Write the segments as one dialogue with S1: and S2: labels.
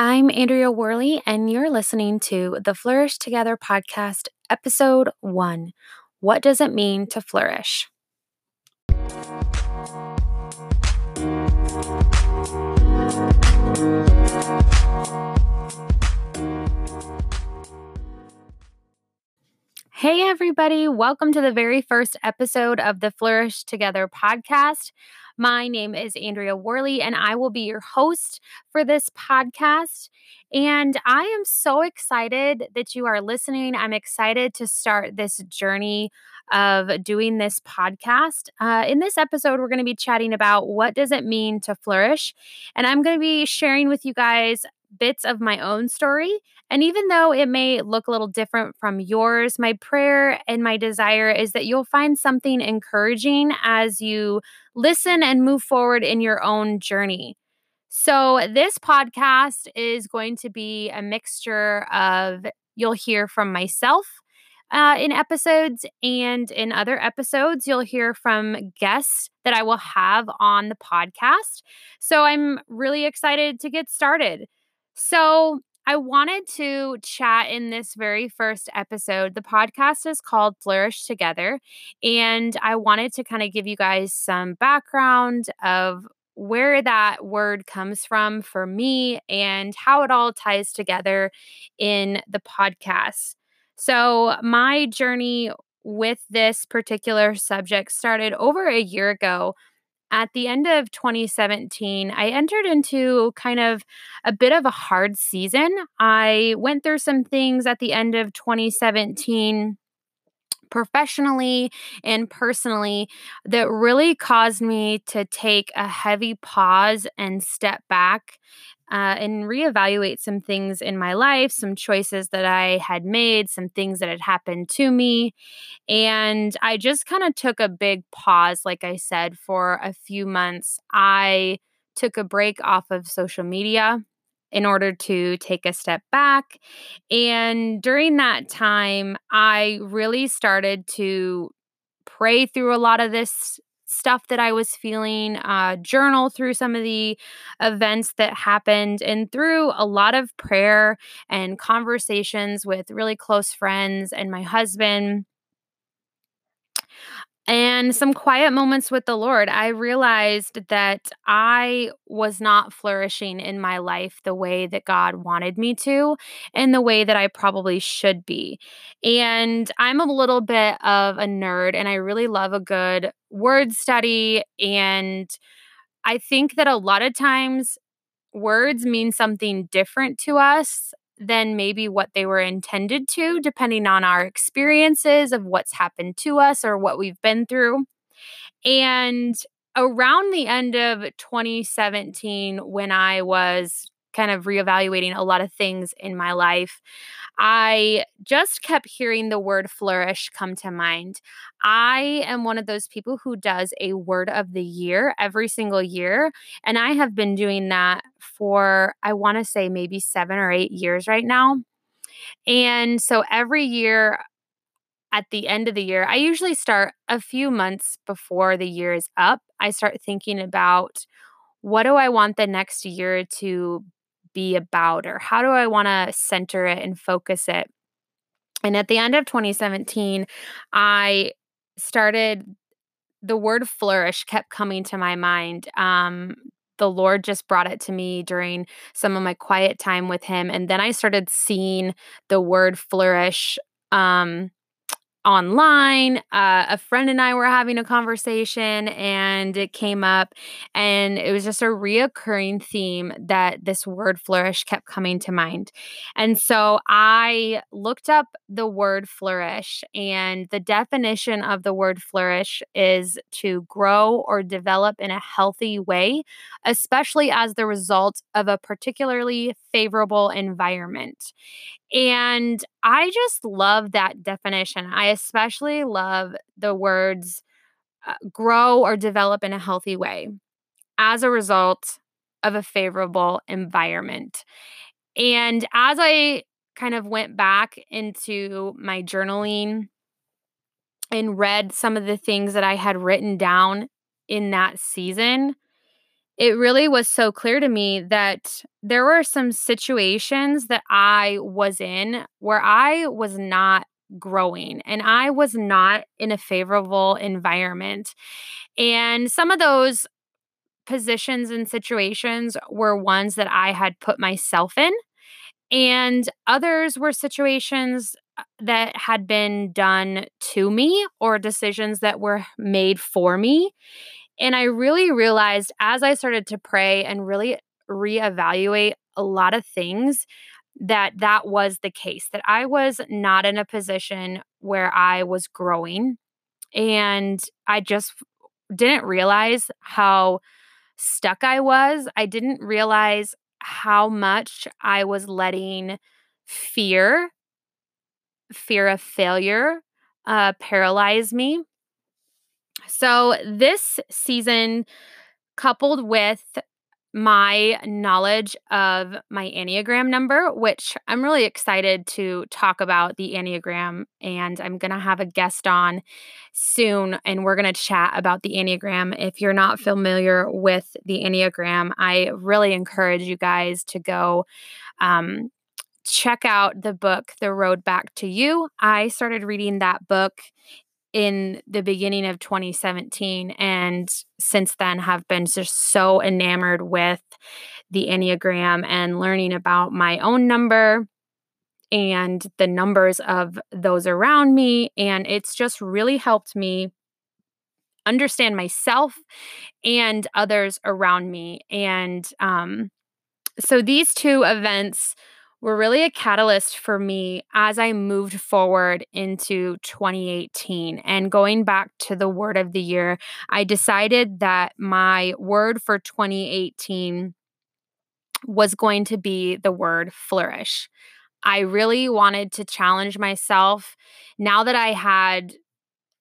S1: I'm Andrea Worley, and you're listening to the Flourish Together podcast, episode one What Does It Mean to Flourish? Hey, everybody, welcome to the very first episode of the Flourish Together podcast. My name is Andrea Worley, and I will be your host for this podcast. And I am so excited that you are listening. I'm excited to start this journey of doing this podcast. Uh, in this episode, we're going to be chatting about what does it mean to flourish, and I'm going to be sharing with you guys bits of my own story. And even though it may look a little different from yours, my prayer and my desire is that you'll find something encouraging as you listen and move forward in your own journey. So, this podcast is going to be a mixture of you'll hear from myself uh, in episodes, and in other episodes, you'll hear from guests that I will have on the podcast. So, I'm really excited to get started. So, I wanted to chat in this very first episode. The podcast is called Flourish Together. And I wanted to kind of give you guys some background of where that word comes from for me and how it all ties together in the podcast. So, my journey with this particular subject started over a year ago at the end of 2017, I entered into kind of a bit of a hard season. I went through some things at the end of 2017 professionally and personally that really caused me to take a heavy pause and step back uh, and reevaluate some things in my life, some choices that I had made, some things that had happened to me. And I just kind of took a big pause, like I said, for a few months. I took a break off of social media in order to take a step back. And during that time, I really started to pray through a lot of this stuff that I was feeling, uh, journal through some of the events that happened, and through a lot of prayer and conversations with really close friends and my husband and some quiet moments with the Lord, I realized that I was not flourishing in my life the way that God wanted me to, and the way that I probably should be. And I'm a little bit of a nerd, and I really love a good word study. And I think that a lot of times words mean something different to us than maybe what they were intended to, depending on our experiences of what's happened to us or what we've been through. And around the end of 2017, when I was kind of reevaluating a lot of things in my life, I just kept hearing the word flourish come to mind. I am one of those people who does a word of the year every single year. And I have been doing that for, I want to say, maybe seven or eight years right now. And so every year, at the end of the year, I usually start a few months before the year is up. I start thinking about what do I want the next year to be about or how do I want to center it and focus it? And at the end of 2017, I started the word flourish kept coming to my mind. Um, the Lord just brought it to me during some of my quiet time with Him. And then I started seeing the word flourish um, online. Uh, a friend and I were having a conversation and it came up, and it was just a reoccurring theme that this word flourish kept coming to mind. And so I looked up the word flourish, and the definition of the word flourish is to grow or develop in a healthy way, especially as the result of a particularly favorable environment. And I just love that definition. I especially love the words uh, grow or develop in a healthy way as a result of a favorable environment. And as I kind of went back into my journaling and read some of the things that I had written down in that season, it really was so clear to me that there were some situations that I was in where I was not growing and I was not in a favorable environment. And some of those positions and situations were ones that I had put myself in, and others were situations uh, that had been done to me or decisions that were made for me. And I really realized as I started to pray and really reevaluate a lot of things that that was the case, that I was not in a position where I was growing. And I just didn't realize how stuck I was. I didn't realize how much I was letting fear, fear of failure, uh, paralyze me. So, this season, coupled with my knowledge of my Enneagram number, which I'm really excited to talk about the Enneagram. And I'm going to have a guest on soon, and we're going to chat about the Enneagram. If you're not familiar with the Enneagram, I really encourage you guys to go. Um, check out the book, The Road Back to You. I started reading that book in the beginning of 2017 and since then have been just so enamored with the enneagram and learning about my own number and the numbers of those around me and it's just really helped me understand myself and others around me and um, so these two events were really a catalyst for me as I moved forward into 2018. And going back to the word of the year, I decided that my word for 2018 was going to be the word flourish. I really wanted to challenge myself now that I had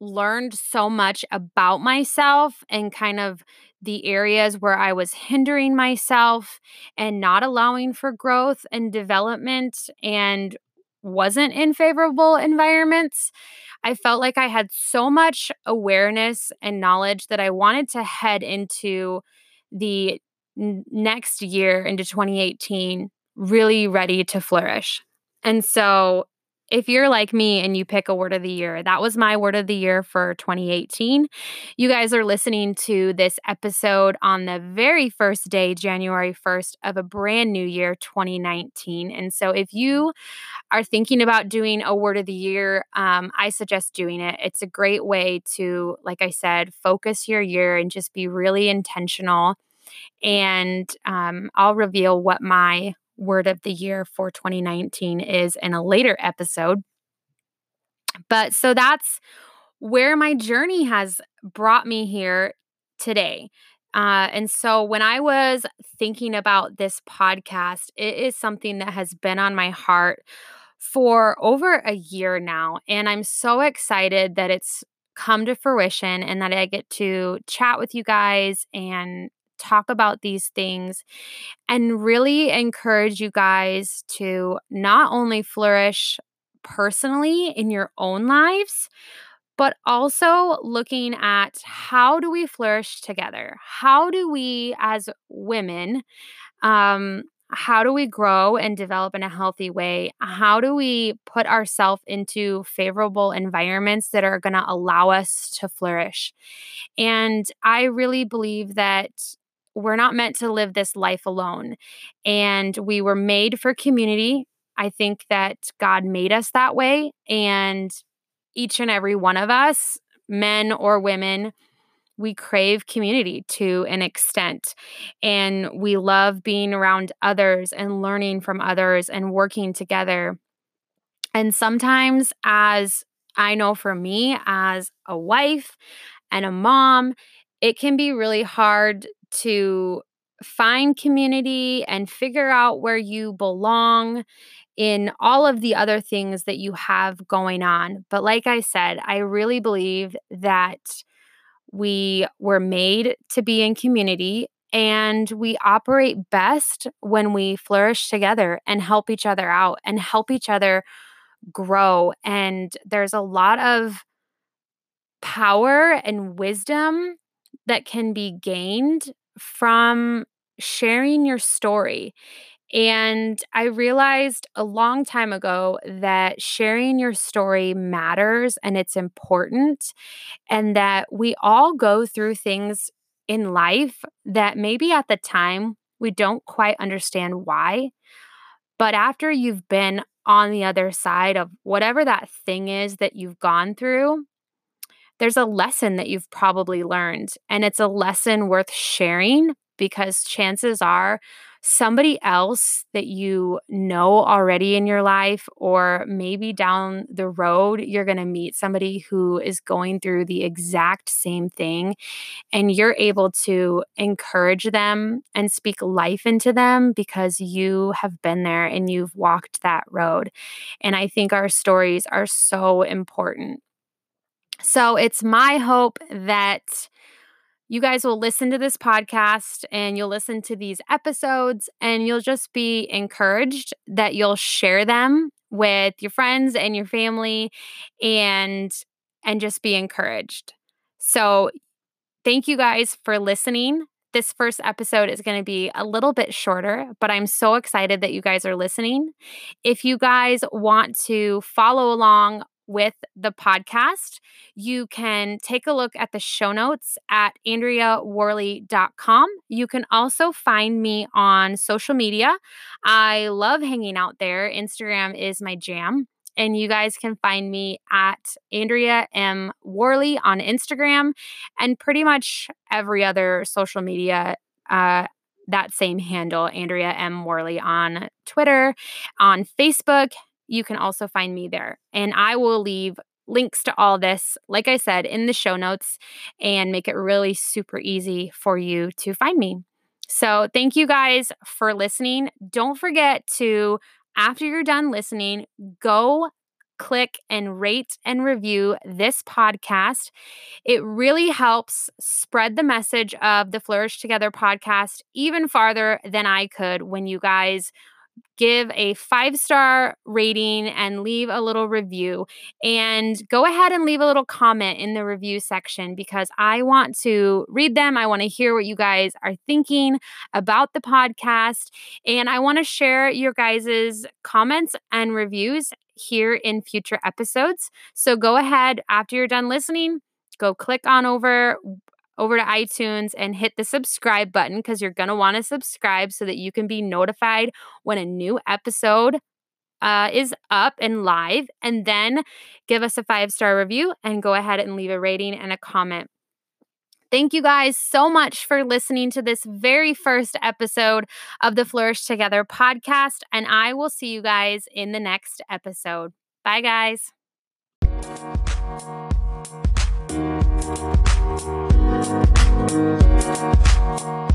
S1: learned so much about myself and kind of the areas where I was hindering myself and not allowing for growth and development and wasn't in favorable environments. I felt like I had so much awareness and knowledge that I wanted to head into the next year, into 2018, really ready to flourish. And so if you're like me and you pick a word of the year, that was my word of the year for 2018. You guys are listening to this episode on the very first day, January 1st, of a brand new year, 2019. And so if you are thinking about doing a word of the year, um, I suggest doing it. It's a great way to, like I said, focus your year and just be really intentional. And um, I'll reveal what my word of the year for 2019 is in a later episode. But so that's where my journey has brought me here today. Uh, and so when I was thinking about this podcast, it is something that has been on my heart for over a year now. And I'm so excited that it's come to fruition and that I get to chat with you guys and talk about these things and really encourage you guys to not only flourish personally in your own lives, but also looking at how do we flourish together? How do we, as women, um, how do we grow and develop in a healthy way? How do we put ourselves into favorable environments that are going to allow us to flourish? And I really believe that we're not meant to live this life alone. And we were made for community. I think that God made us that way. And each and every one of us, men or women, we crave community to an extent. And we love being around others and learning from others and working together. And sometimes, as I know for me, as a wife and a mom, it can be really hard to find community and figure out where you belong in all of the other things that you have going on. But like I said, I really believe that we were made to be in community and we operate best when we flourish together and help each other out and help each other grow. And there's a lot of power and wisdom that can be gained from sharing your story. And I realized a long time ago that sharing your story matters and it's important, and that we all go through things in life that maybe at the time we don't quite understand why. But after you've been on the other side of whatever that thing is that you've gone through, there's a lesson that you've probably learned. And it's a lesson worth sharing because chances are somebody else that you know already in your life, or maybe down the road, you're going to meet somebody who is going through the exact same thing. And you're able to encourage them and speak life into them because you have been there and you've walked that road. And I think our stories are so important. So it's my hope that you guys will listen to this podcast and you'll listen to these episodes and you'll just be encouraged that you'll share them with your friends and your family and and just be encouraged. So thank you guys for listening. This first episode is going to be a little bit shorter, but I'm so excited that you guys are listening. If you guys want to follow along with the podcast, you can take a look at the show notes at AndreaWorley.com. You can also find me on social media. I love hanging out there. Instagram is my jam. And you guys can find me at Andrea M. Worley on Instagram and pretty much every other social media uh, that same handle, Andrea M. Worley on Twitter, on Facebook, you can also find me there. And I will leave links to all this, like I said, in the show notes and make it really super easy for you to find me. So, thank you guys for listening. Don't forget to, after you're done listening, go click and rate and review this podcast. It really helps spread the message of the Flourish Together podcast even farther than I could when you guys give a five star rating and leave a little review. And go ahead and leave a little comment in the review section because I want to read them. I want to hear what you guys are thinking about the podcast. And I want to share your guys' comments and reviews here in future episodes. So go ahead after you're done listening, go click on over over to iTunes and hit the subscribe button because you're going to want to subscribe so that you can be notified when a new episode uh, is up and live. And then give us a five star review and go ahead and leave a rating and a comment. Thank you guys so much for listening to this very first episode of the Flourish Together podcast. And I will see you guys in the next episode. Bye, guys. Thank you.